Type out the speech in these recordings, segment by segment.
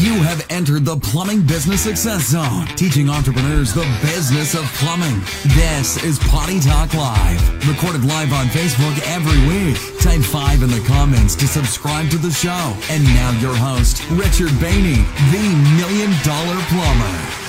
You have entered the Plumbing Business Success Zone, teaching entrepreneurs the business of plumbing. This is Potty Talk Live, recorded live on Facebook every week. Type 5 in the comments to subscribe to the show. And now your host, Richard Bainey, the Million Dollar Plumber.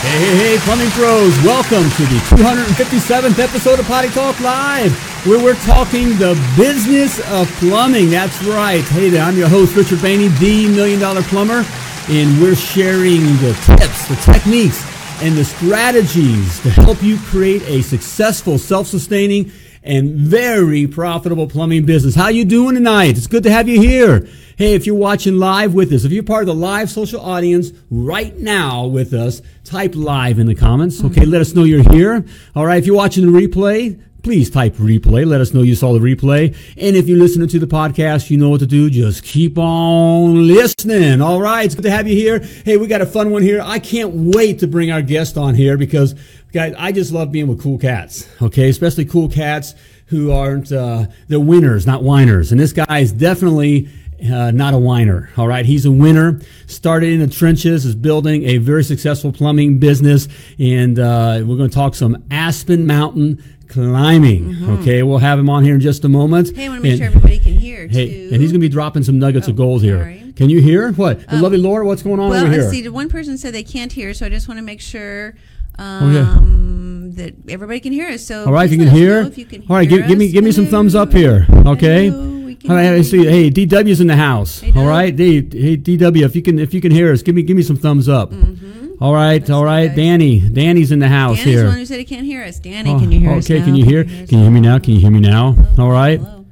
Hey, hey, hey, plumbing pros, welcome to the 257th episode of Potty Talk Live, where we're talking the business of plumbing. That's right. Hey there, I'm your host, Richard Bainey, the Million Dollar Plumber, and we're sharing the tips, the techniques, and the strategies to help you create a successful, self-sustaining, and very profitable plumbing business. How you doing tonight? It's good to have you here. Hey, if you're watching live with us, if you're part of the live social audience right now with us, type live in the comments. Okay, let us know you're here. All right, if you're watching the replay, please type replay. Let us know you saw the replay. And if you're listening to the podcast, you know what to do. Just keep on listening. All right. It's good to have you here. Hey, we got a fun one here. I can't wait to bring our guest on here because guys, I just love being with cool cats. Okay. Especially cool cats who aren't, uh, they're winners, not whiners. And this guy is definitely uh, not a whiner. All right, he's a winner. Started in the trenches, is building a very successful plumbing business, and uh, we're going to talk some Aspen Mountain climbing. Mm-hmm. Okay, we'll have him on here in just a moment. Hey, I want to make sure everybody can hear. Hey, too. and he's going to be dropping some nuggets oh, of gold here. Sorry. Can you hear what? The um, lovely Laura, what's going on well, over here? see, one person said they can't hear, so I just want to make sure. Um, oh, yeah. That everybody can hear us. So all right, you can hear. You can all right, give, give, me give me some thumbs up here. Okay. Hello. All right, I see. Hey, DW's in the house. Hey, all right, D, hey DW, if you can if you can hear us, give me give me some thumbs up. Mm-hmm. All right, That's all right, good. Danny, Danny's in the house Danny's here. the one who said he can't hear us. Danny, Oh, can you hear us? okay, now? can you hear? Can you hear me now? Can you hear me now? Hello, All right. hello.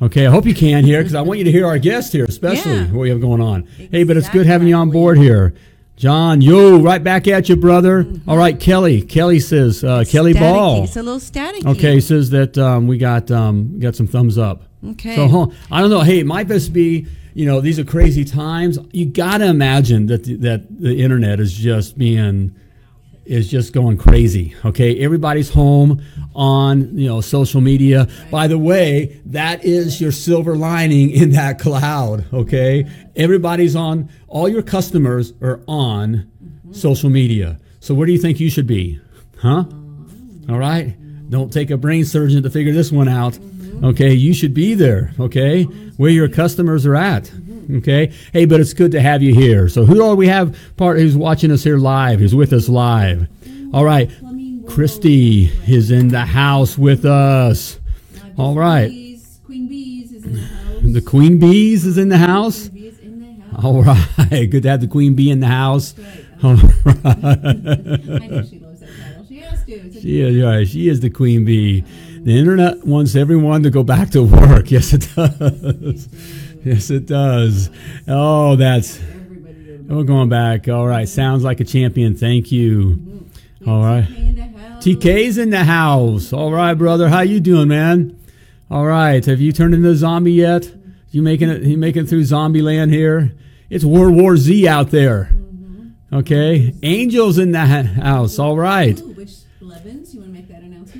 Okay, I hope you can hear because I want you to hear our guest here, especially Yeah. what we have going on. Hey, but it's good having you on board here. John, yo, right back at you, brother. All right, Kelly. Kelly says, uh, Kelly. Ball. It's a little staticky. Okay, says that um, we got um, got some thumbs up. Okay. So I don't know. Hey, it might just be you know these are crazy times. You got to imagine that the, that the internet is just being is just going crazy. Okay, everybody's home on you know social media. By the way, that is your silver lining in that cloud. Okay, everybody's on. All your customers are on social media. So where do you think you should be? Huh? All right. Don't take a brain surgeon to figure this one out. Okay, you should be there. Okay, where your customers are at. Okay, hey, but it's good to have you here. So who do we have part who's watching us here live? Who's with us live? All right, Christy is in the house with us. All right, Queen Bees is in the house. the Queen Bees is in the house. Bee is in the house. All right, good to have the Queen Bee in the house. All right. She loves that title. She has to. She is right. She is the queen bee. The internet wants everyone to go back to work. Yes, it does. Yes, it does. Oh, that's. We're going back. All right. Sounds like a champion. Thank you. All right. TK's in the house. All right, brother. How you doing, man? All right. Have you turned into a zombie yet? You making it? You making it through zombie land here? It's World War Z out there. Okay. Angels in the house. All right.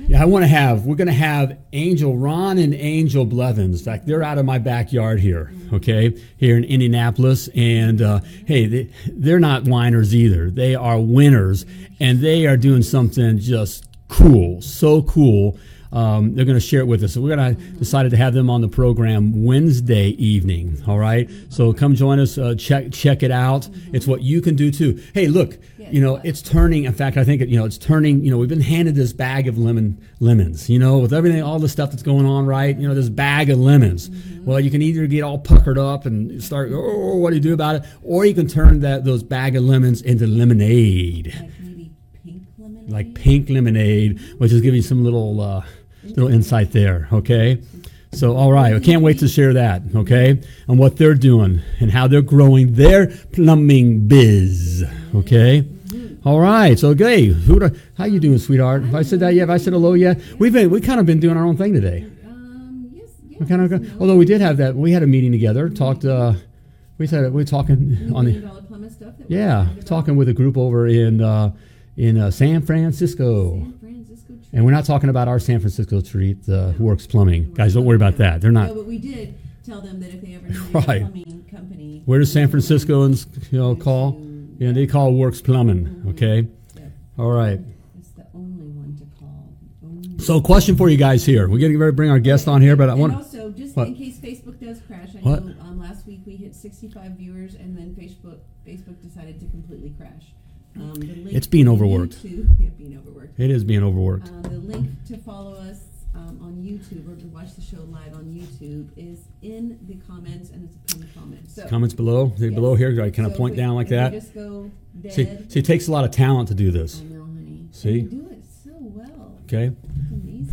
Yeah, I want to have. We're going to have Angel Ron and Angel Blevins. In fact, they're out of my backyard here. Okay, here in Indianapolis, and uh, hey, they, they're not whiners either. They are winners, and they are doing something just cool, so cool. Um, they're going to share it with us. So we're going to decided to have them on the program Wednesday evening. All right, so come join us. Uh, check check it out. It's what you can do too. Hey, look, you know it's turning. In fact, I think it, you know it's turning. You know, we've been handed this bag of lemon lemons. You know, with everything, all the stuff that's going on, right? You know, this bag of lemons. Well, you can either get all puckered up and start, oh, what do you do about it? Or you can turn that those bag of lemons into lemonade Like maybe pink lemonade. like pink lemonade, which is giving some little uh, little insight there. Okay, so all right, I can't wait to share that. Okay, and what they're doing and how they're growing their plumbing biz. Okay. All right, so okay, who do, how you doing, sweetheart? Have I said that yet? Have I said hello yet? We've been we kind of been doing our own thing today. Um. We kind of although we did have that we had a meeting together, talked. Uh, we said we were talking on the. Yeah, talking with a group over in uh, in uh, San Francisco. Francisco. And we're not talking about our San Francisco treat, uh, Works Plumbing. Guys, don't worry about that. They're not. No, but we did tell them that if they ever needed Right. a plumbing company Where does San Franciscoans you know call? Yeah, they call Works Plumbing. Okay. Yep. All right. It's the only one to call. Only. So, question for you guys here. We're getting ready to bring our guest on here, but I want to. also, just What? in case Facebook does crash, I What? know um, last week we hit 65 viewers, and then Facebook Facebook decided to completely crash. Um, the link It's being overworked. YouTube- yeah, being overworked. It is being overworked. Um, the link to follow us um, on YouTube or to watch the show live on YouTube is in the comments, and it's a pinned comment. So Comments below. Yes. below here. I kind of so point we- down like that. Just go dead. See, see, it takes a lot of talent to do this. I know, honey. See? Do it so well. Okay.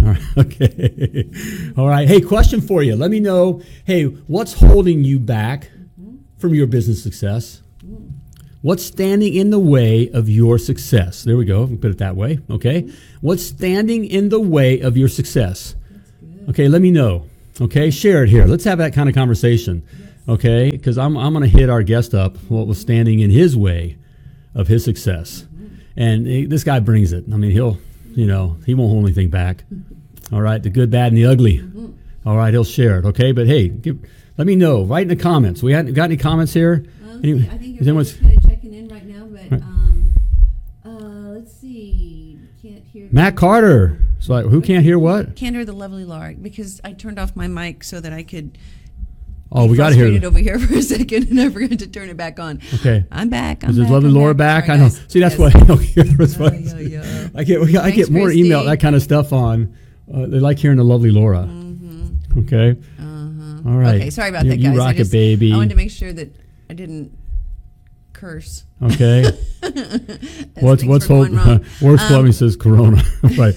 All right. Okay. All right. Hey, question for you. Let me know. Hey, what's holding you back from your business success? What's standing in the way of your success? There we go. We put it that way. Okay. What's standing in the way of your success? Okay. Let me know. Okay. Share it here. Let's have that kind of conversation. Okay. Because I'm, I'm going to hit our guest up what was standing in his way of his success. And he- this guy brings it. I mean, he'll, you know, he won't hold anything back. All right, the good, bad, and the ugly. All right, he'll share it. Okay, but hey, give, let me know. Write in the comments. We hadn't got any comments here. Um, Any- I think anyone's- kind of checking in right now, but Right. um, uh, let's see. Can't hear. Matt Carter. So like, who can't hear what? Can't hear the lovely Laura because I turned off my mic so that I could. Oh, we got to hear. the- over here for a second, and I forgot to turn it back on. Okay. I'm back. I'm Is back, lovely I'm Laura back? Sorry, I know. See, that's Yes. why I don't hear. Yeah, yeah, yeah. I get. I get more email that kind of stuff on. Uh, they like hearing the lovely Laura. Okay. Uh-huh. All right. Okay, sorry about You- that, you guys. rock I it, baby. I wanted to make sure that I didn't curse. Okay. what's what's holding? wrong. Works Um, Plumbing says Corona. right.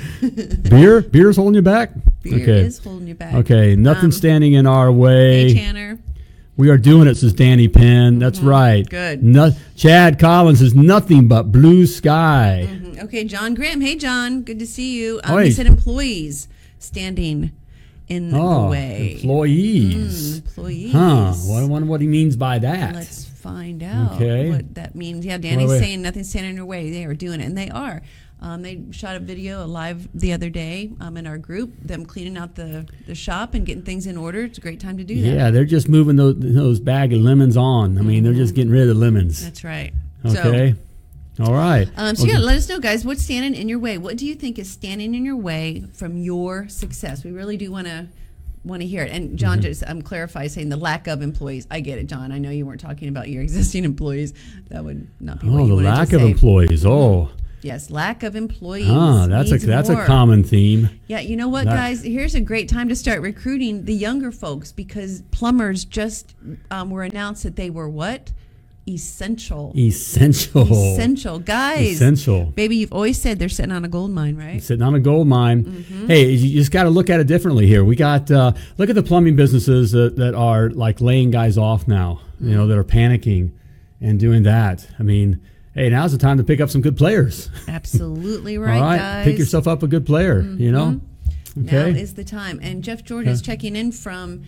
Beer. Beer's holding you back. Beer okay. is holding you back. Okay. Nothing Um, standing in our way. Hey. Tanner. We are doing it, says Danny Penn. That's right. Mm-hmm. Good. No, Chad Collins is nothing but blue sky. Mhm. Okay, John Graham. Hey, John. Good to see you. Um, he said employees standing in Oh, the way. employees. Mm, employees. Huh. Well, I wonder what he means by that. Let's find out Okay. what that means. Yeah, Danny's saying nothing's standing in your way. They are doing it, and they are. Um, they shot a video, live the other day um, in our group, them cleaning out the, the shop and getting things in order. It's a great time to do that. yeah, they're just moving those, those bag of lemons on. I mean, they're just getting rid of the lemons. That's right. Okay. All right. Um, so Okay. yeah, let us know, guys. What's standing in your way? What do you think is standing in your way from your success? We really do want to want to hear it. And John Mm-hmm. just um, clarify saying the lack of employees. I get it, John. I know you weren't talking about your existing employees. That would not be what Oh, you the lack of say. employees. Oh, Yes, lack of employees. ah, that's a that's more. a common theme. Yeah, you know what, That- guys? Here's a great time to start recruiting the younger folks because plumbers just um, were announced that they were what? Essential. Essential. Essential. Guys. Essential. Baby, you've always said they're sitting on a gold mine, right? Sitting on a gold mine. Mm-hmm. Hey, you just got to look at it differently here. We got uh, look at the plumbing businesses that, that are like laying guys off now. You know that are panicking and doing that. I mean, hey, now's the time to pick up some good players. Absolutely right, All right, guys. pick yourself up a good player. You know. Now Okay. is the time. And Jeff Jordan is checking in from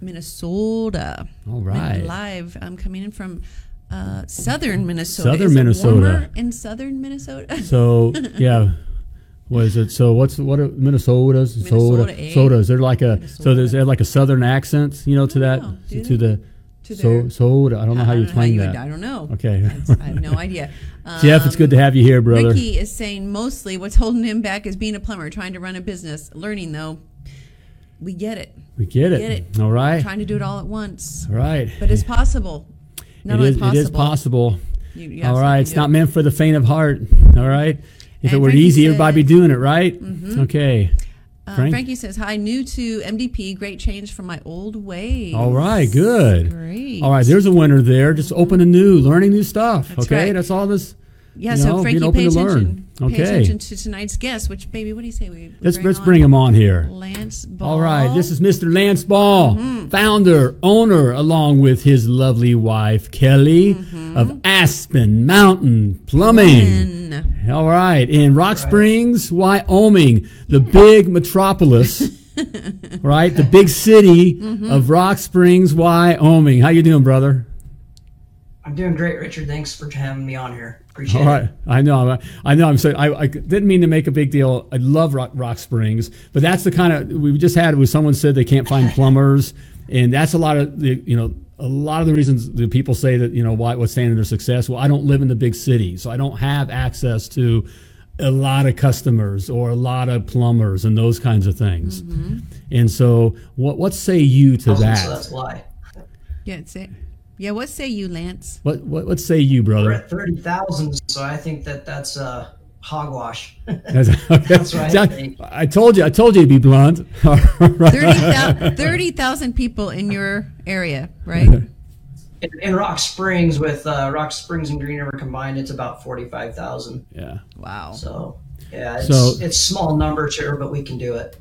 Minnesota. All right. Live. I'm coming in from uh, southern Minnesota. Southern Is Minnesota. in southern Minnesota. So yeah, was it? So what's what are Minnesota's Minnesota, soda soda? Is there like a so Minnesota. there's there like a southern accent? You know, to that know. To they? the To so soda. I don't know how you I don't know explain that. would- I don't know. Okay. I have no idea. Jeff, it's good to Um, have you here, brother. Ricky is saying mostly what's holding him back is being a plumber, trying to run a business. Learning though, we get it. we get it. Get it. All right. Trying to do it all at once, All right. but it's possible. It is, possible. it is possible. You, you All right. It's not meant for the faint of heart. Mm-hmm. All right. If it were Frankie easy, everybody said- be doing it, right? Mm-hmm. Okay. Uh, Frank? Frankie says, "Hi, new to MDP. Great change from my old ways." All right. Good. Great. All right. There's a winner there. Just open mm-hmm. a new, learning new stuff. That's okay. right. That's all this. Yeah. you So Frankie, pay to learn. attention. Pay Okay. attention to tonight's guest. Which, baby, what do you say we? we Let's let's on bring him on here. Lance Ball. All right, this is Mr. Lance Ball, Mm-hmm. founder, owner, along with his lovely wife Kelly Mm-hmm. of Aspen Mountain Plumbing. And All right, in Rock Springs, Wyoming, the big metropolis, right? The big city Mm-hmm. of Rock Springs, Wyoming. How you doing, brother? I'm doing great, Richard. Thanks for having me on here. Appreciate All it. I know, I, I know. I'm saying I, I didn't mean to make a big deal. I love Rock, Rock Springs, but that's the kind of we just had. Was someone said they can't find plumbers, and that's a lot of the you know a lot of the reasons that people say that you know why what's standing their success. Well, I don't live in the big city, so I don't have access to a lot of customers or a lot of plumbers and those kinds of things. Mm-hmm. And so, what what say you to that? So that's why. Yeah, it's it. Yeah, what say you, Lance? What what what say you, brother? We're at thirty thousand, so I think that that's uh, hogwash. that's, that's right. I, I, told you. I told you to be blunt. 30,000 people in your area, right? In, in Rock Springs, with uh, Rock Springs and Green River combined, it's about forty-five thousand. Yeah. Wow. So yeah, it's, so, it's small numbers here, but we can do it.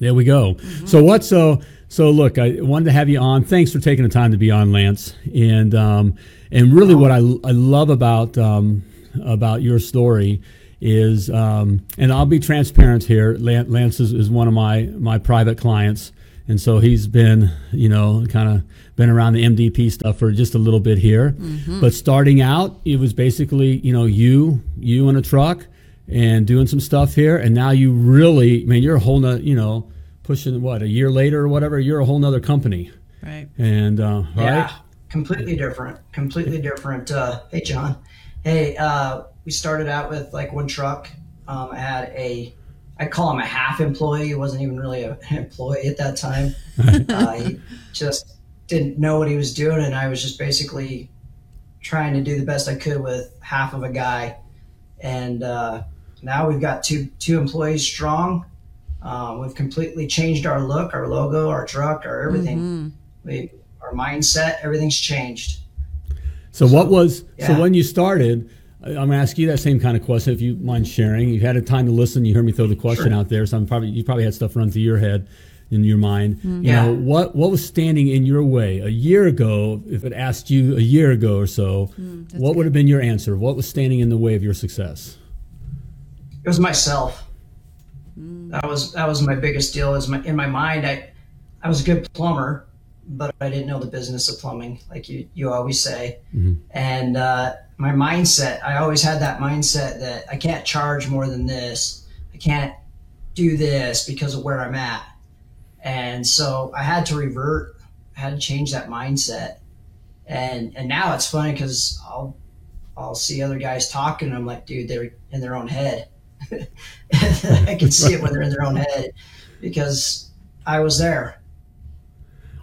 There we go. Mm-hmm. So what? So so look, I wanted to have you on. Thanks for taking the time to be on, Lance. And um, and really, what I, I love about um, about your story is, um, and I'll be transparent here. Lance is, is one of my my private clients, and so he's been, you know, kind of been around the MDP stuff for just a little bit here. Mm-hmm. But starting out, it was basically, you know, you you in a truck and doing some stuff here, and now you really, I mean, you're a whole, nother, you know, pushing what a year later or whatever, you're a whole nother company. Right. And uh, yeah, right. Completely different. Completely different. Uh, hey, John. Hey, uh, we started out with like one truck. Um, I had a, I call him a half employee. He wasn't even really an employee at that time. uh, he just didn't know what he was doing, and I was just basically trying to do the best I could with half of a guy. And uh, now we've got two two employees strong. Um, we've completely changed our look, our logo, our truck, our everything. Mm-hmm. We, our mindset, everything's changed. So, so what was yeah. so when you started? I'm going to ask you that same kind of question if you mind sharing. You had a time to listen. You heard me throw the question sure. out there, so I'm probably you probably had stuff run through your head, in your mind. Mm-hmm. You yeah. know what what was standing in your way a year ago? If it asked you a year ago or so, mm, what good. would have been your answer? What was standing in the way of your success? It was myself. That was that was my biggest deal. Is my in my mind, I I was a good plumber, but I didn't know the business of plumbing, like you you always say. Mm-hmm. And uh, my mindset, I always had that mindset that I can't charge more than this. I can't do this because of where I'm at. And so I had to revert. I had to change that mindset. And and now it's funny because I'll I'll see other guys talking. And I'm like, dude, they're in their own head. I can see it when they're in their own head because I was there.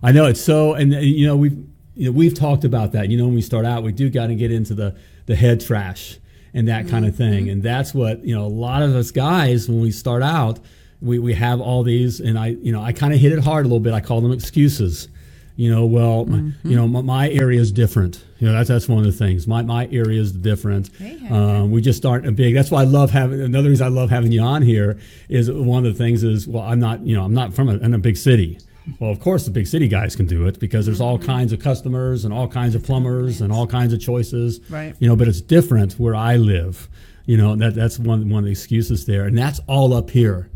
I know it's so, and you know we've you know, we've talked about that. You know, when we start out, we do got to get into the the head trash and that kind of thing, mm-hmm. and that's what you know. A lot of us guys, when we start out, we we have all these, and I you know I kind of hit it hard a little bit. I call them excuses you know, well, mm-hmm. you know, my, my, area is different. You know, that's that's one of the things. My my area is different. Um, we just aren't a big. That's why I love having. Another reason I love having you on here is one of the things is well, I'm not you know I'm not from a, in a big city. Well, of course, the big city guys can do it because there's all mm-hmm. kinds of customers and all kinds of plumbers and all kinds of choices. Right. You know, but it's different where I live. You know, that that's one one of the excuses there, and that's all up here.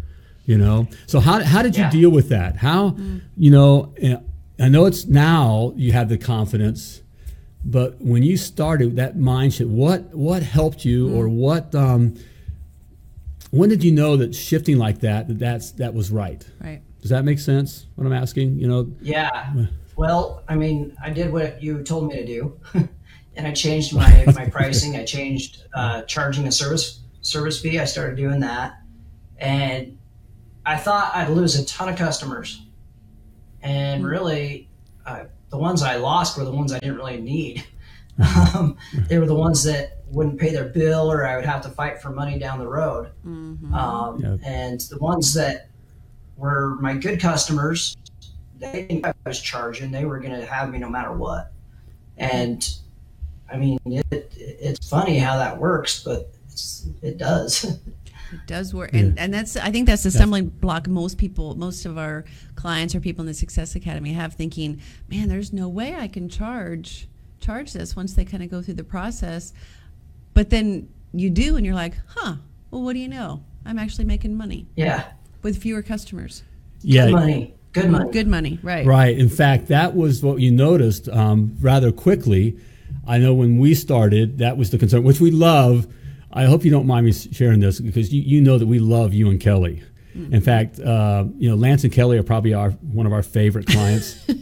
You know, so how how did you yeah. deal with that? How mm. you know eh, I know it's now you have the confidence, but when you started that mindset, what what helped you, mm. or what? Um, when did you know that shifting like that that that's that was right? Right. Does that make sense? What I'm asking, you know? Yeah. Well, I mean, I did what you told me to do, and I changed my my pricing. I changed uh, charging a service service fee. I started doing that, and I thought I'd lose a ton of customers and hmm. really uh, the ones I lost were the ones I didn't really need. Um, they were the ones that wouldn't pay their bill, or I would have to fight for money down the road. Mm-hmm. Um, yep. And the ones that were my good customers, they I was charging. They were going to have me no matter what. And I mean, it, it's funny how that works, but it does. It does work, and and that's I think that's the stumbling block most people, most of our clients or people in the Success Academy have, thinking, man, there's no way I can charge charge this once they kind of go through the process, but then you do, and you're like, huh, well, what do you know? I'm actually making money. Yeah, with fewer customers. Yeah, Good money. Good money. Good money. Right. Right. In fact, that was what you noticed um, rather quickly. I know when we started, that was the concern, which we love I hope you don't mind me sharing this because you, you know that we love you and Kelly. In fact, uh, you know, Lance and Kelly are probably our one of our favorite clients. we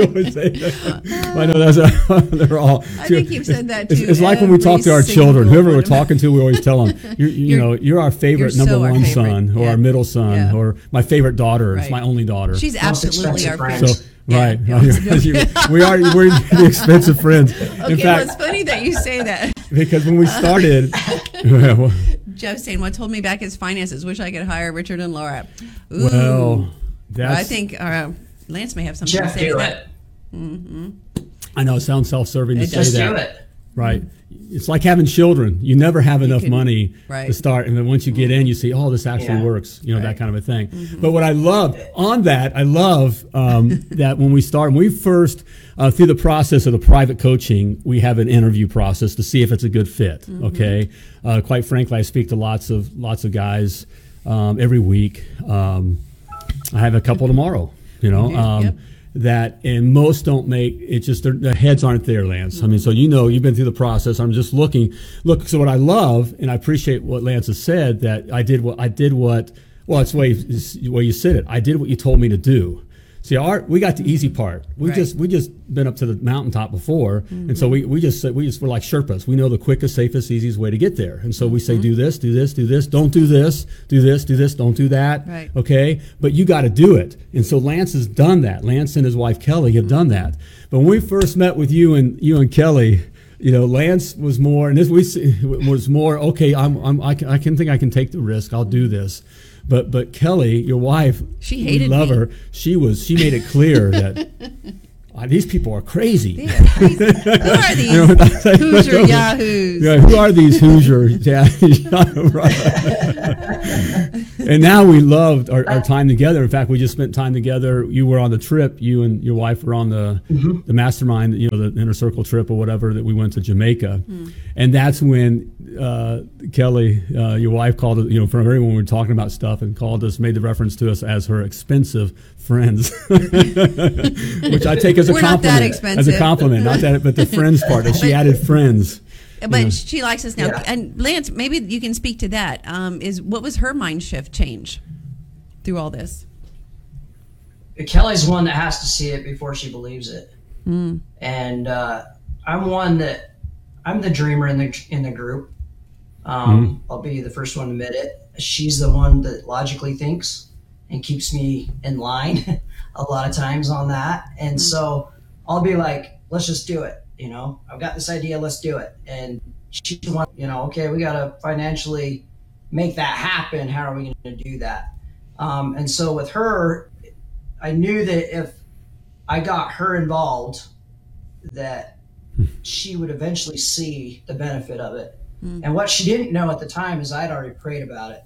always say that. I know that's a, they're all. I think you've said that It's, too it's like when we talk to our children. Whoever we're one of them. talking to, we always tell them, you're, you You're- know, you're our favorite you're number so one favorite. son, or Yeah. our middle son, Yeah. or my favorite daughter. It's my only daughter. She's absolutely expensive our friend. favorite. so Yeah. Right. Yeah. we are we're the expensive friends. In Okay, well, fact, it's funny that you say that. because when we started, well, Jeff saying, "What told me back his finances? Wish I could hire Richard and Laura." Ooh. well, that's I think uh, Lance may have something Jeff, to say to do that. it. I know it sounds self-serving to say does. Just that. do it. Right. It's like having children. You never have enough can- money right. to start. And then once you get in, you see, oh, this actually Yeah. works, you know, that kind of a thing. But what I love on that, I love um, that when we start, when we first, uh, through the process of the private coaching, we have an interview process to see if it's a good fit. Okay. Uh, quite frankly, I speak to lots of, lots of guys um, every week. Um, I have a couple tomorrow, you know. Um, yep. That and most don't make it just their, their heads aren't there lance. I mean so you know you've been through the process. I'm just looking. Look so what i love and i appreciate what lance has said that i did what i did what well it's the way, the way you said it. I did what you told me to do see our we got the easy part. We Right. just we just been up to the mountaintop before and so mm-hmm. we, we just we just we're like sherpas. We know the quickest safest easiest way to get there. And so we say mm-hmm. do this do this do this. Don't do this do this do this. Don't do that. Right. okay? But you got to do it. And so lance has done that. Lance and his wife kelly have done that. But when we first met with you and you and kelly you know lance was more and this we was more okay i'm, I'm I, can, I can think i can take the risk. I'll do this but but kelly your wife She we hated love me. her she was she made it clear that "Ah, these people are crazy They are crazy. Who are these Hoosier yahoos? yeah, who are these Hoosier? Yeah, and now we loved our, our time together. In fact, we just spent time together. You were on the trip. You and your wife were on the the mastermind, you know, the inner circle trip or whatever that we went to Jamaica, and that's when uh, Kelly, uh, your wife, called. You know, from everyone we were talking about stuff and called us, made the reference to us as her expensive friends, which I take as a We're not compliment. that As a expensive. compliment, not that, but the friends part. That she added friends. But she likes us now. Yeah. And Lance, maybe you can speak to that. Um, is what was her mind shift change through all this? Kelly's one that has to see it before she believes it, and uh, I'm one that I'm the dreamer in the in the group. Um, I'll be the first one to admit it. She's the one that logically thinks and keeps me in line a lot of times on that, and mm-hmm. so I'll be like, "Let's just do it." You know, I've got this idea. Let's do it. And she's the one. You know, okay, we got to financially make that happen. How are we going to do that? Um, and so with her, I knew that if I got her involved, that hmm. she would eventually see the benefit of it. Hmm. And what she didn't know at the time is I'd already prayed about it.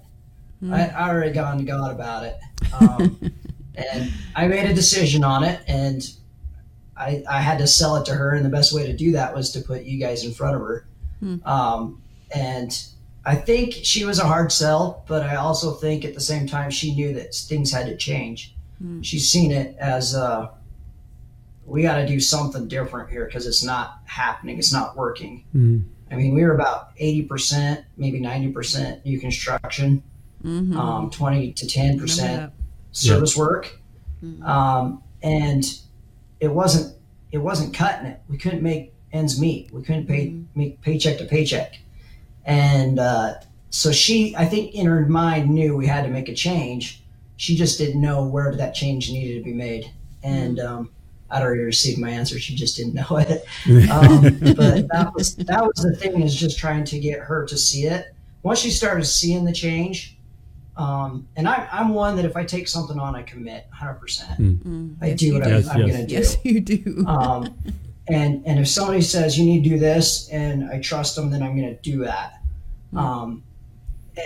I, I already gone to God about it, um, and I made a decision on it, and I, I had to sell it to her. And the best way to do that was to put you guys in front of her. Um, and I think she was a hard sell, but I also think at the same time she knew that things had to change. She's seen it as uh, we got to do something different here because it's not happening. It's not working. Mhm. I mean, we were about eighty percent, maybe ninety percent new construction, Mm-hmm. um, twenty to ten Remember percent that. service work, um, and it wasn't it wasn't cutting it. We couldn't make ends meet. We couldn't pay make paycheck to paycheck, and uh, so she, I think, in her mind knew we had to make a change. She just didn't know where that change needed to be made, and um, I'd already received my answer. She just didn't know it. Um, but that was that was the thing is just trying to get her to see it. Once she started seeing the change, um, and I'm I'm one that if I take something on, I commit 100. percent Mm, I yes, do you what do. I, Yes, I'm yes. going to do. Yes, you do. Um, and and if somebody says you need to do this, and I trust them, then I'm going to do that. Hmm. Um,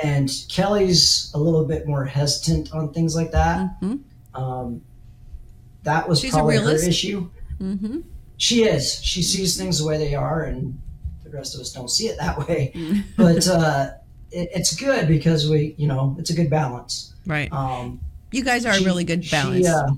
and Kelly's a little bit more hesitant on things like that. Mhm. Um, that was She's a probably her issue. Mm-hmm. She is. She sees things the way they are, and the rest of us don't see it that way. Mm. but uh, it, it's good because we, you know, it's a good balance. Right. Um, You guys are she- a really good she, balance. uh,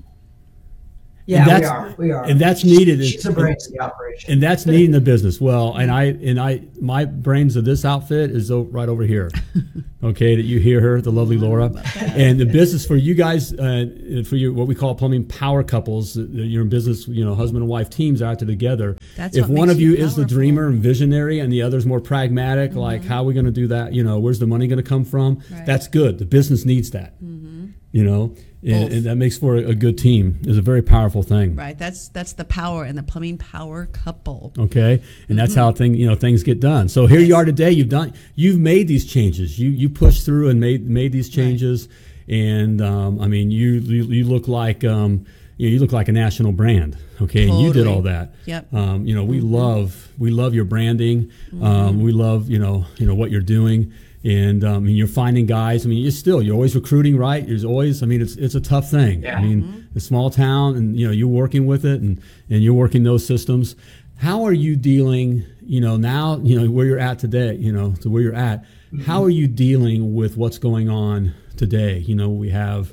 yeah, we that's- are. We are. and that's needed in- She's the brains of the operation. and that's needing the business well and i and i my brains of this outfit is right over here Okay, that you hear her, the lovely Laura, and the business for you guys, uh, for your what we call plumbing power couples. uh, You're in business, you know, husband and wife teams out there together. That's if one of you you is the dreamer and visionary, and the other's more pragmatic, like how are we going to do that? You know, where's the money going to come from? Mm-hmm. Right. Mm-hmm. That's good. The business needs that. You know, and, and that makes for a, good team. is a very powerful thing. Right. That's that's the power and the plumbing power couple. Okay, and that's Mm-hmm. how thing you know things get done. So here you are today. You've done you've made these changes. You you pushed through and made made these changes. And um, I mean, you you, you look like um, you, know, you look like a national brand. Okay, and you did all that. Yep. Mm-hmm. Um, you know, we love we love your branding. Um, we love you know you know what you're doing. And um, I mean, you're finding guys. I mean, you're still you're always recruiting, right? There's always. I mean, it's it's a tough thing. Yeah. I mean, a small town, and you know, you're working with it, and and you're working those systems. How are you dealing? You know, now you know where you're at today. You know, to where you're at. How are you dealing with what's going on today? You know, we have,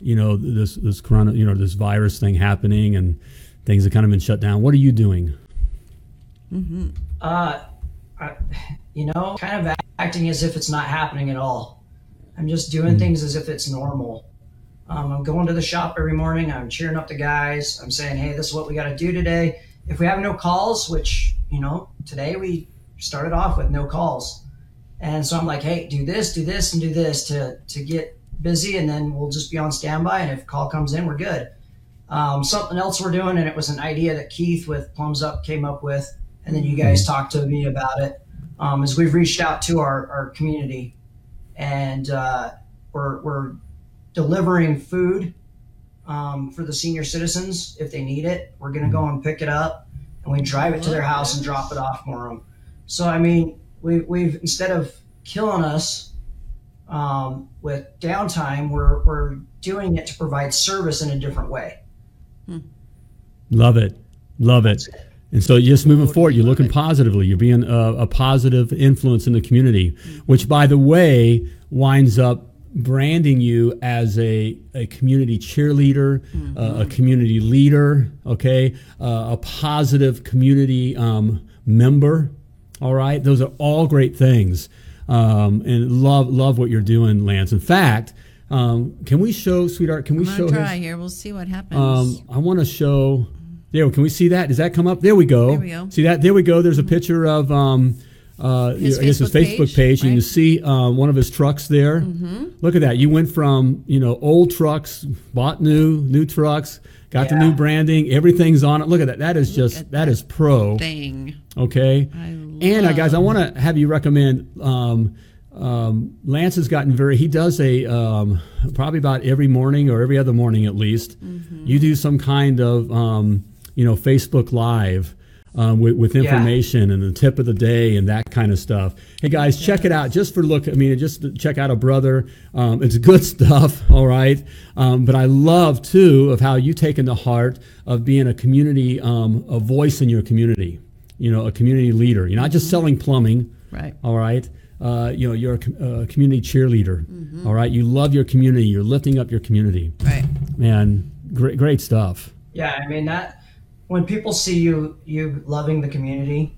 you know, this this corona, you know, this virus thing happening, and things have kind of been shut down. What are you doing? Uh, I, you know, kind of acting as if it's not happening at all. I'm just doing things as if it's normal. Um, I'm going to the shop every morning. I'm cheering up the guys. I'm saying, hey, this is what we got to do today. If we have no calls, which, you know, today we started off with no calls. And so I'm like, hey, do this, do this, and do this to, to get busy, and then we'll just be on standby. And if a call comes in, we're good. Um, something else we're doing, and it was an idea that Keith with Plums Up came up with, and then you guys talked to me about it. Um, is we've reached out to our, our community, and uh, we're, we're delivering food um, for the senior citizens if they need it. We're gonna go and pick it up, and we drive it to their house and drop it off for them. So I mean, we, we've instead of killing us um, with downtime, we're we're doing it to provide service in a different way. Love it, love it. And so just moving forward. You're looking positively. You're being a, a positive influence in the community, which, by the way, winds up branding you as a, a community cheerleader, uh, a community leader, okay, uh, a positive community um, member. All right, those are all great things, um, and love love what you're doing, Lance. In fact, um, can we show, sweetheart? Can we I'm show gonna his- try here. We'll see what happens. um, I want to show. There, can we see that? Does that come up? There we go. There we go. See that? There we go. There's a picture of um, uh, His I guess his Facebook page, page, and you right? see um, one of his trucks there. Mm-hmm. Look at that. You went from you know old trucks, bought new new trucks, got the new branding. Everything's on it. Look at that. That is just at that is pro. Thing. Okay. I and uh, guys, I want to have you recommend. Um, um, Lance has gotten very. He does a um, probably about every morning or every other morning at least. Mm-hmm. You do some kind of um, you know Facebook Live. Um, with, with information and the tip of the day and that kind of stuff. Hey guys, check it out just for look. I mean, just check out a brother. Um, it's good stuff, all right. Um, but I love too of how you taken the heart of being a community, um, a voice in your community you know, a community leader. You're not just selling plumbing, Right. all right? Uh, you know, you're a, com- a community cheerleader, Mm-hmm. all right? You love your community. You're lifting up your community. Right. Man, great, great stuff. Yeah, I mean that when people see you you loving the community,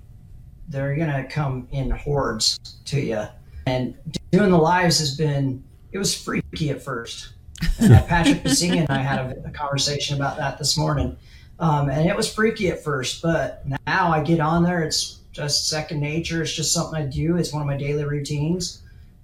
they're gonna come in hordes to you. And doing the lives has been it was freaky at first. Uh, Patrick Basinga and I had a, a conversation about that this morning, um, and it was freaky at first. But now I get on there; it's just second nature. It's just something I do. It's one of my daily routines,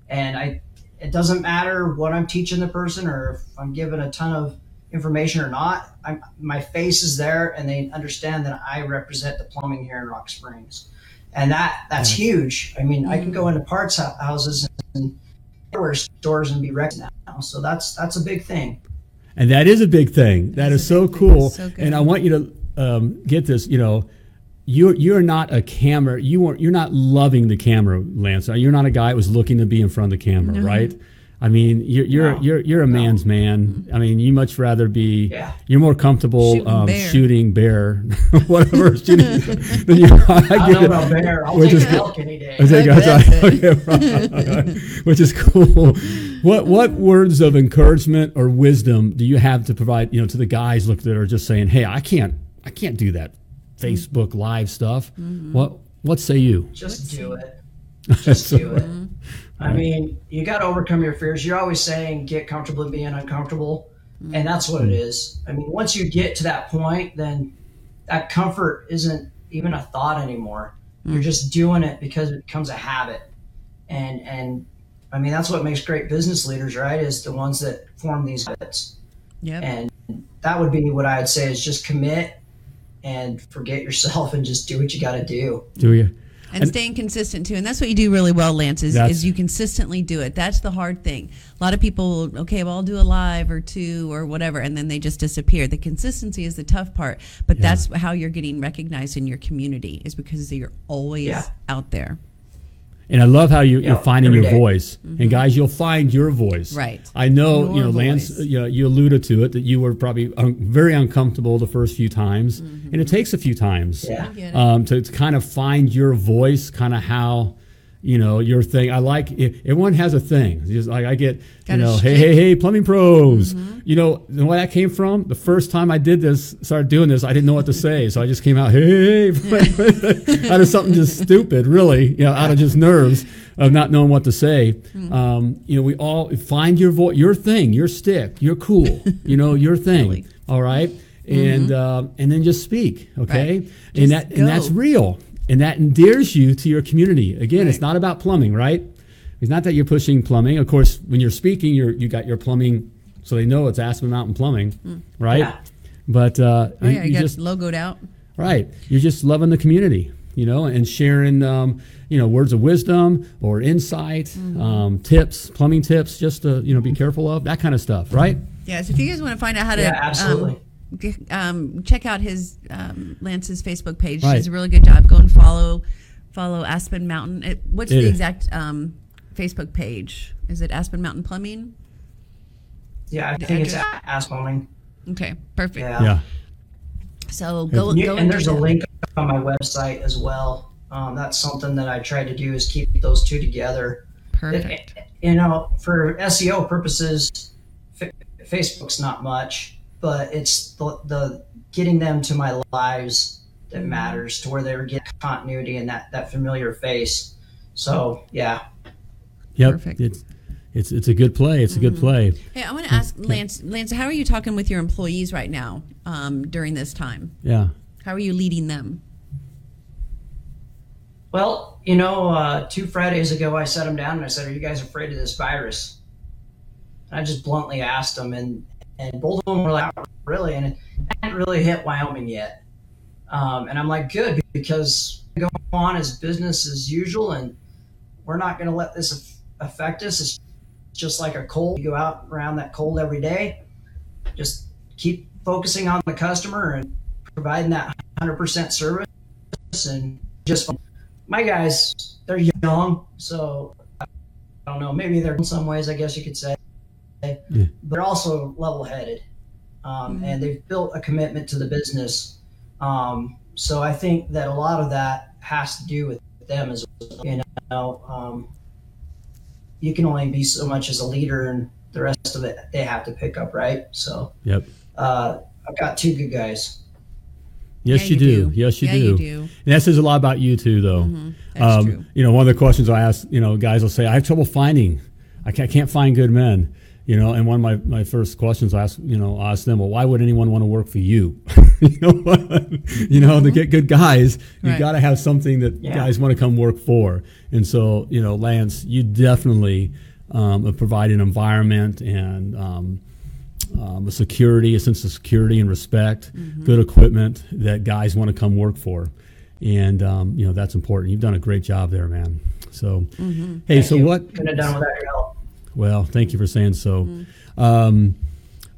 and I. It doesn't matter what I'm teaching the person or if I'm giving a ton of information or not. I'm, my face is there, and they understand that I represent the plumbing here in Rock Springs, and that that's huge. I mean, I can go into parts houses and hardware stores and be wrecked now. So that's that's a big thing. And that is a big thing. That is a so cool. So and I want you to um, get this. You know, you're you're not a camera. You are you're not loving the camera, Lance. You're not a guy that was looking to be in front of the camera, right? I mean, you're you're No. you're you're a man's man. I mean, you much rather be. Yeah. You're more comfortable Shooting um, bear. shooting bear, whatever shooting. than you, I, I don't get know it. about bear. I'll Which take is elk any day. I think I that's bet. right. Right. Which is cool. What what words of encouragement or wisdom do you have to provide, you know, to the guys look that are just saying, "Hey, I can't I can't do that Facebook live stuff." What what say you? Just do it. Just do it. I mean, you got to overcome your fears. You're always saying get comfortable in being uncomfortable, and mm. that's what it mm. is. I mean, once you get to that point, then that comfort isn't even a thought anymore. Mm. You're just doing it because it becomes a habit, and and I mean that's what makes great business leaders, right? Is the ones that form these habits, Yeah. and that would be what I'd say is just commit and forget yourself and just do what you got to do. Do you? And, staying consistent too. And that's what you do really well lance is, is you consistently do it. That's the hard thing. A lot of people okay well i'll do a live or two or whatever and then they just disappear. The consistency is the tough part but that's how you're getting recognized in your community is because you're always Yeah. out there And I love how you, you're Yeah, finding your day. voice. And guys, you'll find your voice. Mm-hmm. Right. I know, Your you know, Lance, voice. you, know, you alluded to it that you were probably un- very uncomfortable the first few times. And it takes a few times Yeah. Mm-hmm. get it. um, to, to kind of find your voice, kind of how, you know, your thing. I like it. Everyone has a thing. Just like I get, Got you know, hey, hey, hey, plumbing pros. Mm-hmm. You know, and where that came from? The first time I did this, started doing this, I didn't know what to say. So I just came out, hey, hey, out of something just stupid, really, you know, out of just nerves of not knowing what to say. Mm-hmm. Um, you know, we all find your voice, your thing, your stick, you're cool, you know, your thing. Really. All right. And, uh, and then just speak. Okay. Mm-hmm. Right. And Just that, and that's real. And that endears you to your community. Again, it's not about plumbing, right? It's not that you're pushing plumbing. Of course, when you're speaking, you're you got your plumbing, so they know it's Aspen Mountain Plumbing, right? Yeah. But uh, oh yeah you you got just logoed out right, you're just loving the community, you know, and sharing, um, you know, words of wisdom or insight, Mm-hmm. um, tips, plumbing tips, just to you know be careful of that kind of stuff, right? Yeah, so if you guys want to find out how to Yeah, absolutely. Um, g- um, check out his um, Lance's Facebook page. He Right. does a really good job. Go and follow follow Aspen Mountain. It, what's It the exact um, Facebook page? Is it Aspen Mountain Plumbing? Yeah, I The think it's address? ass plumbing. Okay, perfect. Yeah. Yeah. So go You- go and and there's a that. link on my website as well. Um, that's something that I try to do is keep those two together. Perfect. It- you know, for SEO purposes, F- Facebook's not much, but it's the, the getting them to my lives that Mm-hmm. matters to where they get continuity and that, that familiar face. So yeah, Yep. Perfect. It's it's it's a good play. It's a good play. Hey, I want to ask Lance. Lance, how are you talking with your employees right now um, during this time? Yeah. How are you leading them? Well, you know, uh, two Fridays ago, I sat them down and I said, "Are you guys afraid of this virus?" And I just bluntly asked them, and and both of them were like, "Not "Really?" And it hadn't really hit Wyoming yet. Um, and I'm like, "Good," because go on as business as usual, and we're not going to let this affect us. It's just like a cold. You go out around that cold every day. Just keep focusing on the customer and providing that 100% service, and just my guys, they're young, so I don't know. Maybe they're in some ways, I guess you could say, but also level-headed, um, and they've built a commitment to the business. Um, so I think that a lot of that has to do with them as well. You know, um, you can only be so much as a leader, and the rest of it they have to pick up, right? So Yep. uh, I've got two good guys. Yes, Yeah, you, you do. do. Yes, you Yeah, do. you do. And that says a lot about you too, though. That's um, true. You know, one of the questions I ask, you know, guys will say, "I have trouble finding. I can't, I can't find good men." You know, and one of my, my first questions I ask, you know, I ask them, "Well, why would anyone want to work for you?" you know, you know, to get good guys, you Right. got to have something that Yeah. guys want to come work for. And so, you know, Lance, you definitely um, provide an environment and. Um, um, a security, a sense of security and respect, good equipment that guys want to come work for, and um, you know that's important. You've done a great job there, man. So, hey, so you. what? Couldn't have done without your help. Well, thank you for saying so. Um,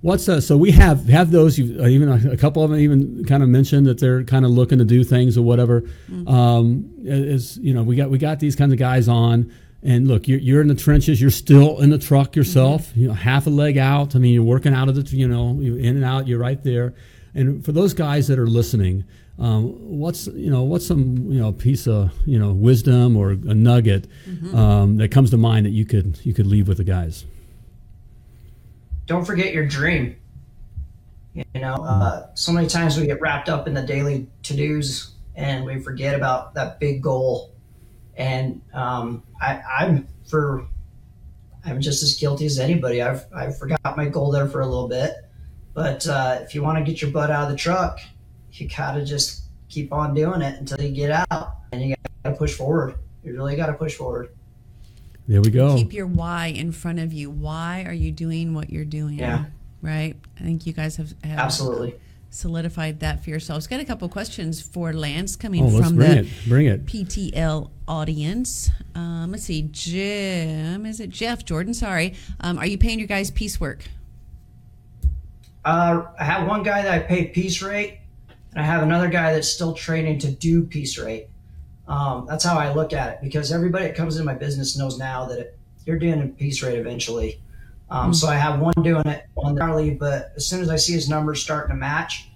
what's uh, so we have have those you uh, even a, a couple of them even kind of mentioned that they're kind of looking to do things or whatever. Um, is you know we got we got these kinds of guys on. And look, you're, you're in the trenches. You're still in the truck yourself. You know, half a leg out. I mean, you're working out of the, you know, in and out. You're right there. And for those guys that are listening, um, what's you know what's some you know piece of you know wisdom or a nugget um, that comes to mind that you could you could leave with the guys? don't forget your dream. You know, uh, so many times we get wrapped up in the daily to dos and we forget about that big goal. and um, I, I'm for I'm just as guilty as anybody. I've I forgot my goal there for a little bit, but uh, if you want to get your butt out of the truck, you gotta just keep on doing it until you get out, and you gotta push forward. You really gotta push forward. There we go. Keep your why in front of you. Why are you doing what you're doing? Yeah. Right. I think you guys have, have Absolutely. solidified that for yourselves. Got a couple questions for Lance coming Oh, from bring the it. Bring it. PTL audience. Um, let's see, Jim. Is it Jeff Jordan? Sorry. Um, are you paying your guys piecework? Uh, I have one guy that I pay piece rate, and I have another guy that's still training to do piece rate. Um, that's how I look at it because everybody that comes into my business knows now that it, you're doing a piece rate eventually. Um, So I have one doing it on hourly, but as soon as I see his numbers starting to match,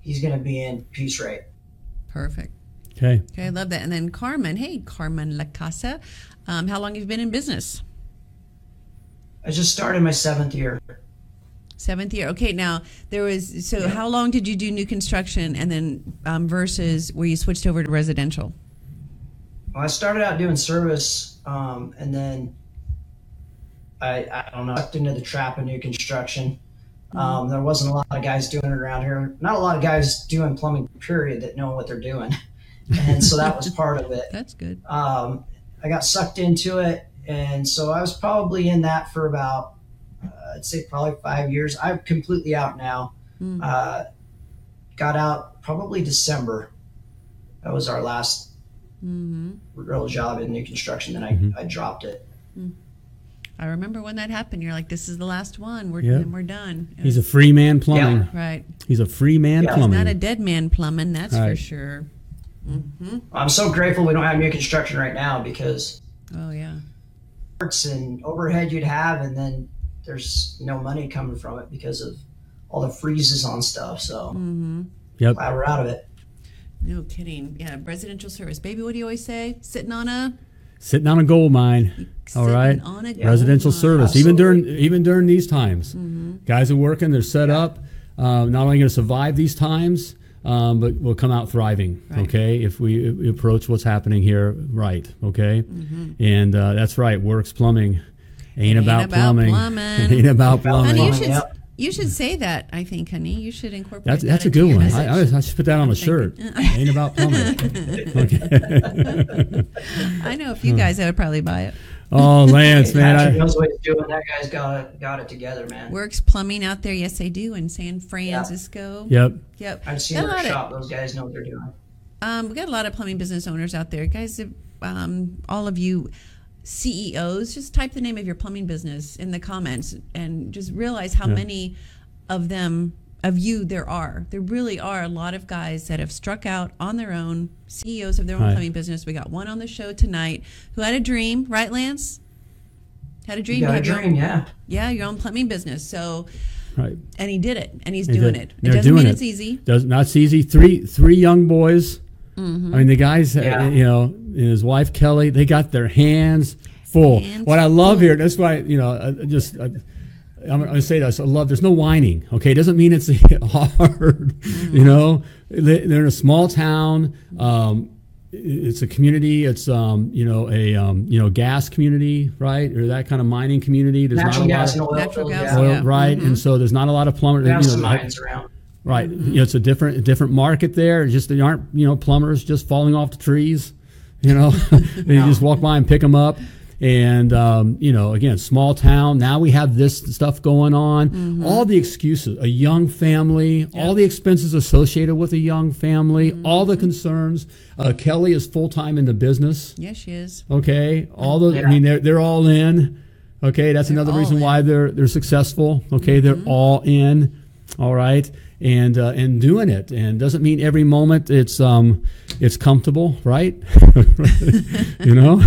he's going to be in piece rate. Perfect. Okay. Okay, I love that. And then Carmen. Hey, Carmen La Casa. Um, how long have you been in business? I just started my seventh year. Seventh year. Okay, now there was. So, how long did you do new construction, and then um, versus where you switched over to residential? Well, I started out doing service, um, and then I, I don't know, sucked into the trap of new construction. Um, there wasn't a lot of guys doing it around here. Not a lot of guys doing plumbing, period, that know what they're doing. And so that was part of it. That's good. Um, I got sucked into it. And so I was probably in that for about, I'd say probably five years. I'm completely out now. Mm. Uh, got out probably December. That was our last hmm real job in new construction. Then I, Mhm. I dropped it. I remember when that happened. You're like, "This is the last one. We're Yeah. we're done." It He's a free man plumbing. right. He's a free man Yeah. plumbing. Not a dead man plumbing. That's for Right. sure. hmm I'm so grateful we don't have new construction right now because Oh yeah. parts and overhead you'd have, and then there's no money coming from it because of all the freezes on stuff. So hmm Yep. glad we're out of it. No kidding. Yeah, residential service. Baby, what do you always say? Sitting on a Sitting on a gold mine. All sitting right. on a Residential mine. service, even during even during these times, Mm-hmm. guys are working. They're set up. Um, not only going to survive these times, um, but we'll come out thriving. Right. Okay, if we, if we approach what's happening here right. Okay, Mm-hmm. and uh, that's right. Works plumbing ain't, about, about plumbing. plumbing. ain't about plumbing. Honey, you should yep. you should say that. I think, honey, you should incorporate. That's that that's a good one. I, I, I should put that on a shirt. ain't about plumbing. Okay. I know a few guys that would probably buy it. oh, Lance, man. Patrick I, knows what he's doing. That guy's got it, got it together, man. Works plumbing out there. Yes, they do in San Francisco. yep. Yep. I've seen Got a their lot of- shop. Those guys know what they're doing. Um, we got a lot of plumbing business owners out there, guys. Um, all of you CEOs, just type the name of your plumbing business in the comments and just realize how Yeah. many of them of you there are. There really are a lot of guys that have struck out on their own, CEOs of their own Right. plumbing business. We got one on the show tonight who had a dream, right, Lance? Had a dream. You got a have your own- yeah. yeah, your own plumbing business. So, Right. and he did it, and he's They doing did. it. It They're doesn't mean it. it's easy. Does not easy. Three three young boys. Mm-hmm. I mean, the guys, uh, Yeah. you know, and his wife Kelly, they got their hands full. Hands what I love full. here, that's why you know, uh, just uh, I'm going to say this. I love. There's no whining. Okay, it doesn't mean it's hard. You know, They- they're in a small town. Um, it's a community. It's um, you know a um, you know gas community, right, or that kind of mining community. There's Natural not a gas and lot oil. Natural field, gas, oil, yeah. right, and so there's not a lot of plumbers. We you know, mines around. Right. You know, it's a different a different market there. It's just they aren't you know plumbers just falling off the trees. You know, they just walk by and pick them up. And um, you know, again, small town. Now we have this stuff going on. All the excuses: a young family, all the expenses associated with a young family, all the concerns. Uh, Kelly is full time in the business. Yes, she is. Okay, all the I mean they're they're all in. Okay, that's another reason in. why they're they're successful. Okay, they're all in. All right, and uh, and doing it, and doesn't mean every moment it's um it's comfortable, right? you know,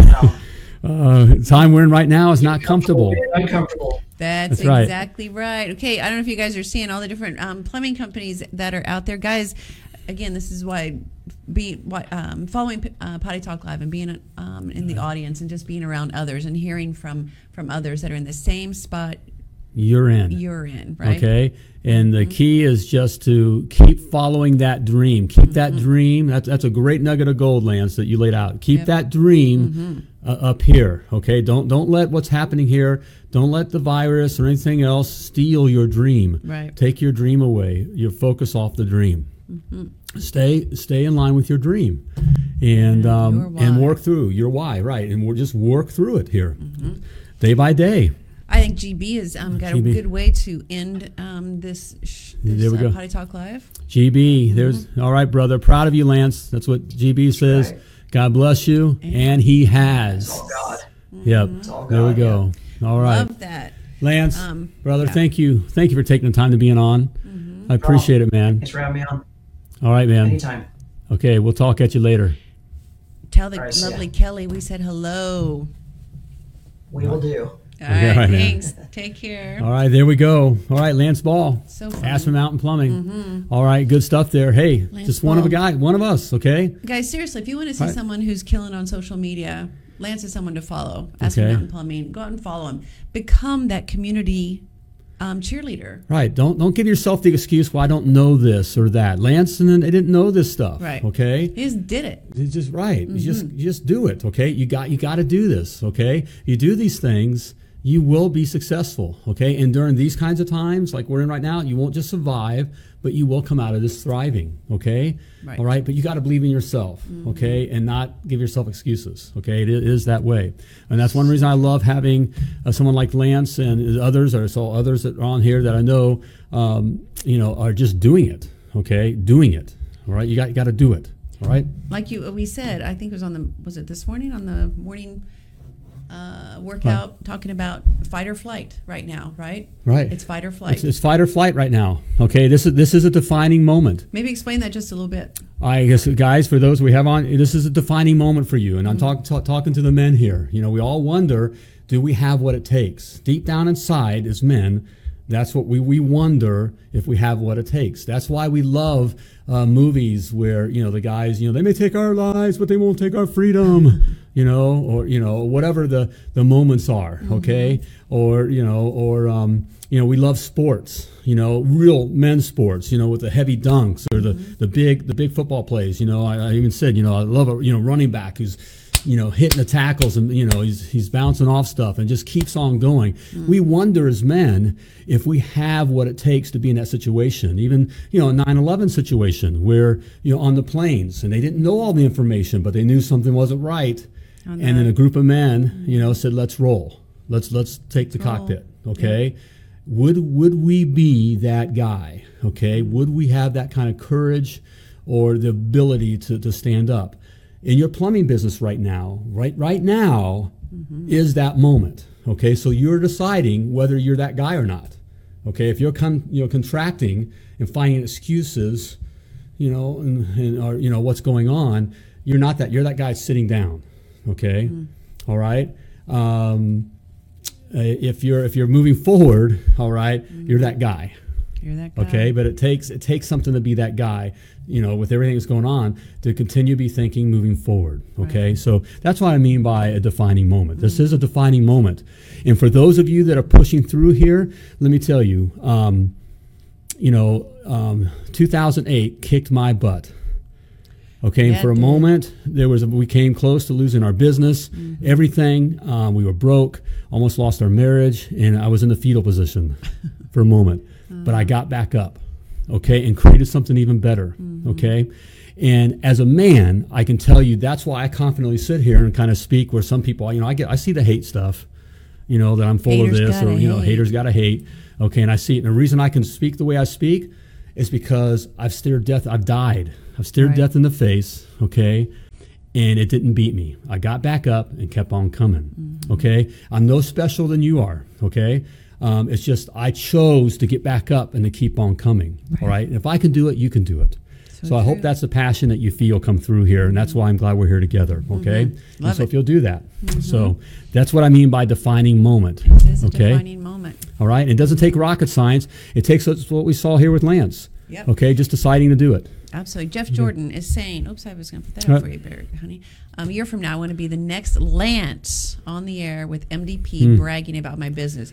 uh, the time we're in right now is not comfortable. Uncomfortable. That's, That's right. exactly right. Okay, I don't know if you guys are seeing all the different um, plumbing companies that are out there, guys. Again, this is why be why, um, following uh, Potty Talk Live and being um, in the audience and just being around others and hearing from from others that are in the same spot you're in. you're in, right? Okay. And the key is just to keep following that dream. Keep that dream. That's, that's a great nugget of gold, Lance, that you laid out. Keep Yep. that dream uh, up here. Okay. Don't don't let what's happening here. Don't let the virus or anything else steal your dream. Right. Take your dream away. Your focus off the dream. Stay stay in line with your dream, and um, and work through your why. Right. And we'll just work through it here, Mm-hmm. day by day. I think GB has um, got GB. a good way to end um, this, sh- this There we uh, go. Potty Talk Live. GB, there's all right, brother. Proud of you, Lance. That's what GB says. right. God bless you, and He has. Oh God. Yep. all There we God, go. All right, Love that. Lance, Um, brother. yeah. Thank you. Thank you for taking the time to being on. I appreciate it, man. Thanks for having me on. All right, man. Anytime. Okay, we'll talk at you later. Tell the All right, see ya. lovely Kelly we said hello. We will do. All right, right, man. thanks. Take care. All right, there we go. All right, Lance Ball, So fun. Aspen Mountain Plumbing. All right, good stuff there. Hey, Lance just one of a guy, one of us. Okay. Guys, seriously, if you want to see Right. someone who's killing on social media, Lance is someone to follow. Aspen Okay. Mountain Plumbing. Go out and follow him. Become that community um, cheerleader. Right. Don't don't give yourself the excuse. Well, I don't know this or that. Lance and then they didn't know this stuff. Right. Okay. He just did it. It's just right. You just Mm-hmm. you just do it. Okay. You got you got to do this. Okay. You do these things, you will be successful. Okay. And during these kinds of times, like we're in right now, you won't just survive, but you will come out of this thriving. Okay. Right. All right. But you got to believe in yourself. Okay. And not give yourself excuses. Okay. It is that way. And that's one reason I love having uh, someone like Lance and others, or so others that are on here that I know, um, you know, are just doing it. Okay. Doing it. All right. You got you got to do it. All right. Like you, we said, I think it was on the was it this morning on the morning uh, workout talking about fight or flight right now, right? Right. It's fight or flight. It's, it's fight or flight right now. Okay, this is this is a defining moment. Maybe explain that just a little bit. I guess, guys, for those we have on, this is a defining moment for you. And I'm talk, ta- talking to the men here. You know, we all wonder, do we have what it takes? Deep down inside, as men, that's what we we wonder if we have what it takes. That's why we love uh, movies where you know the guys, you know, they may take our lives, but they won't take our freedom. You know, or you know, whatever the the moments are. Okay, or you know, or um, you know, we love sports. You know, real men's sports. You know, with the heavy dunks or the the big the big football plays. You know, I, I even said, you know, I love a you know running back who's you know, hitting the tackles and, you know, he's, he's bouncing off stuff and just keeps on going. We wonder as men if we have what it takes to be in that situation. Even, you know, a 9 11 situation where, you know, on the planes and they didn't know all the information, but they knew something wasn't right. On And then a group of men, you know, said, let's roll. Let's, let's take the roll. cockpit. Okay. Would, would we be that guy? Okay. Would we have that kind of courage or the ability to, to stand up? in your plumbing business right now, right right now mm-hmm. is that moment. Okay, so you're deciding whether you're that guy or not. Okay, if you're con- you know contracting and finding excuses, you know, and, and or you know what's going on, you're not that. You're that guy sitting down. Okay, All right. Um, uh, if you're if you're moving forward, all right, you're that guy. You're that guy. Okay, but it takes it takes something to be that guy, you know, with everything that's going on to continue to be thinking moving forward. Okay, so that's what I mean by a defining moment. This is a defining moment, and for those of you that are pushing through here, let me tell you, um, you know, um, 2008 kicked my butt. Okay, and for a moment, there was a, we came close to losing our business, Mm-hmm. everything. Um, we were broke, almost lost our marriage, and I was in the fetal position for a moment. But I got back up, okay, and created something even better, Mm-hmm. okay. And as a man, I can tell you that's why I confidently sit here and kind of speak. Where some people, you know, I get I see the hate stuff, you know, that I'm full Haters of this, or gotta you know, hate. haters got to hate, okay. And I see it, and the reason I can speak the way I speak is because I've stared death. I've died. I've stared Right. death in the face, okay? And it didn't beat me. I got back up and kept on coming, Mm-hmm. okay? I'm no special than you are, okay? Um, it's just I chose to get back up and to keep on coming, all right? And if I can do it, you can do it. So, I hope that's the passion that you feel come through here, and that's why I'm glad we're here together, okay? Mm-hmm. Love so it. if you'll do that. So that's what I mean by defining moment, It is a okay? defining moment. All right? It doesn't take rocket science. It takes what we saw here with Lance, Yep. okay? Just deciding to do it. Absolutely. Jeff Jordan is saying, oops, I was going to put that up for you, Barrett, honey. Um, a year from now, I want to be the next Lance on the air with MDP Hmm. bragging about my business.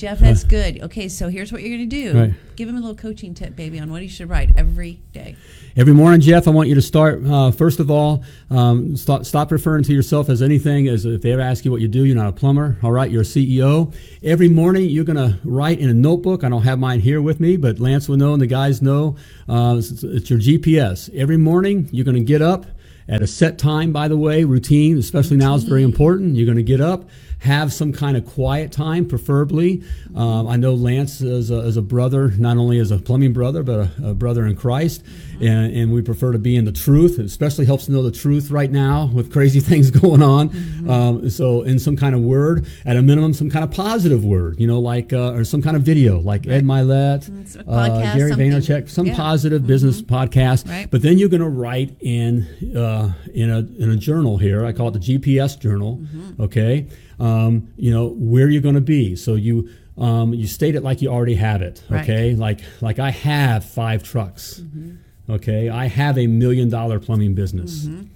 Jeff, that's good. Okay, so here's what you're going to do. Right. Give him a little coaching tip, baby, on what he should write every day. Every morning, Jeff, I want you to start. Uh, first of all, um, stop, stop referring to yourself as anything. As if they ever ask you what you do, you're not a plumber. All right, you're a CEO. Every morning, you're going to write in a notebook. I don't have mine here with me, but Lance will know, and the guys know. Uh, it's, it's your GPS. Every morning, you're going to get up at a set time. By the way, routine, especially now, is very important. You're going to get up have some kind of quiet time, preferably. Um, I know Lance is a, is a, brother, not only as a plumbing brother, but a, a brother in Christ, and, and, we prefer to be in the truth. It especially helps to know the truth right now with crazy things going on. Mm-hmm. Um, so, in some kind of word, at a minimum, some kind of positive word, you know, like uh, or some kind of video, like. Ed Mylett, uh, Gary something. Vaynerchuk, some yeah. positive mm-hmm. business podcast. Right. But then you're going to write in uh, in a in a journal here. I call it the GPS journal. Mm-hmm. Okay um, you know where you're going to be. So you um, you state it like you already have it. Okay, right. like like I have five trucks. Mm-hmm. Okay, I have a million dollar plumbing business. Mm-hmm.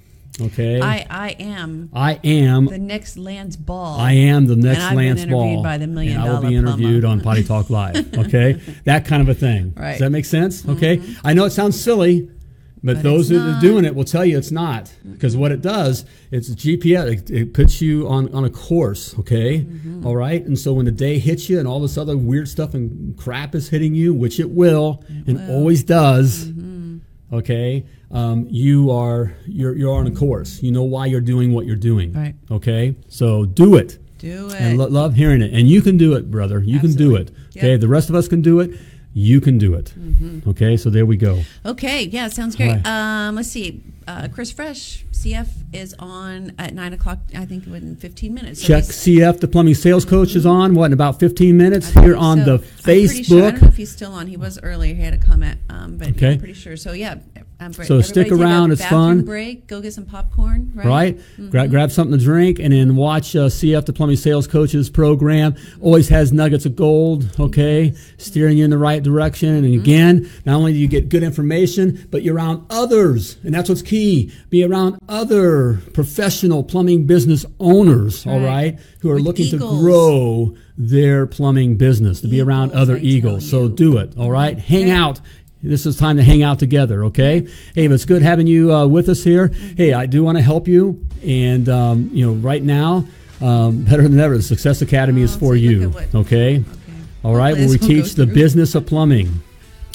Okay. I, I am. I am the next Lance Ball. I am the next Lance Ball. By the million and I will be interviewed plumber. on Potty Talk Live. Okay, that kind of a thing. Right. Does that make sense? Okay. Mm-hmm. I know it sounds silly, but, but those that are doing it will tell you it's not. Because what it does it's GPS it, it, puts you on, on a course okay? Mm-hmm. all right? And so when the day hits you and all this other weird stuff and crap is hitting you which it will it and will. always does mm-hmm. okay um, you are you're, you're on a course. You know why you're doing what you're doing right. okay? So do it. Do it. and lo- love hearing it. And you can do it brother. You Absolutely. can do it okay? Yep. the rest of us can do it you can do it. Mm-hmm. Okay, so there we go. Okay, yeah, sounds great. Right. Um, let's see. Uh, Chris Fresh, CF is on at nine o'clock. I think within fifteen minutes. So Check CF, the plumbing sales coach, is on. What in about fifteen minutes here on so. the Facebook. Sure. I don't know if he's still on. He was earlier. He had a comment, um, but okay. I'm pretty sure. So yeah, um, so stick around. It's fun. Break. Go get some popcorn. Right. right? Mm-hmm. Gra- grab something to drink, and then watch uh, CF the Plumbing Sales Coaches program. Always has nuggets of gold. Okay, steering you in the right direction. And mm-hmm. again, not only do you get good information, but you're around others, and that's what's key. Be around other professional plumbing business owners. Right. All right, who are With looking eagles. to grow their plumbing business to eagles, be around other I eagles. So do it. All right, hang out this is time to hang out together, okay? Hey, it's good having you uh, with us here. Hey, I do want to help you, and um, you know, right now, um, better than ever, the Success Academy is oh, for you, okay? okay? All right, where we teach the business of plumbing.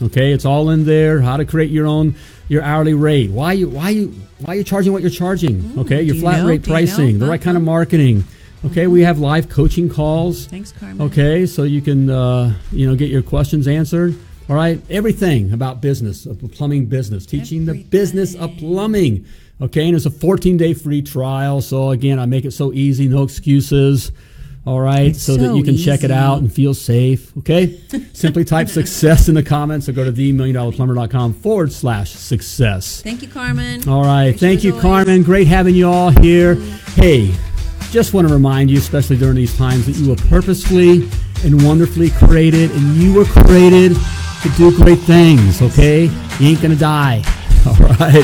Okay, it's all in there. How to create your own your hourly rate. Why you why you why you charging what you're charging? Mm, okay, your flat you know? rate pricing, you know? the right kind of marketing. Okay, we have live coaching calls. Thanks, Carmen. Okay, so you can uh, you know get your questions answered. All right, everything about business, of plumbing business, teaching everything. the business of plumbing. Okay, and it's a 14 day free trial. So, again, I make it so easy, no excuses. All right, so, so, that you can easy. check it out and feel safe. Okay, simply type success in the comments or go to themilliondollarplumber.com forward slash success. Thank you, Carmen. All right, thank you, Carmen. Great having you all here. Hey, just want to remind you, especially during these times, that you were purposefully and wonderfully created, and you were created to do great things, okay? You ain't gonna die. All right.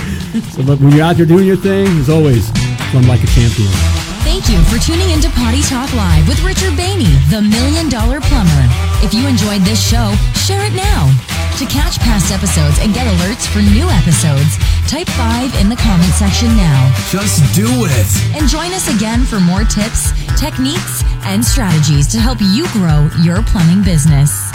So but when you're out there doing your thing, as always, run like a champion. Thank you for tuning into Potty Talk Live with Richard Bainey, the Million Dollar Plumber. If you enjoyed this show, share it now. To catch past episodes and get alerts for new episodes, type 5 in the comment section now. Just do it. And join us again for more tips, techniques, and strategies to help you grow your plumbing business.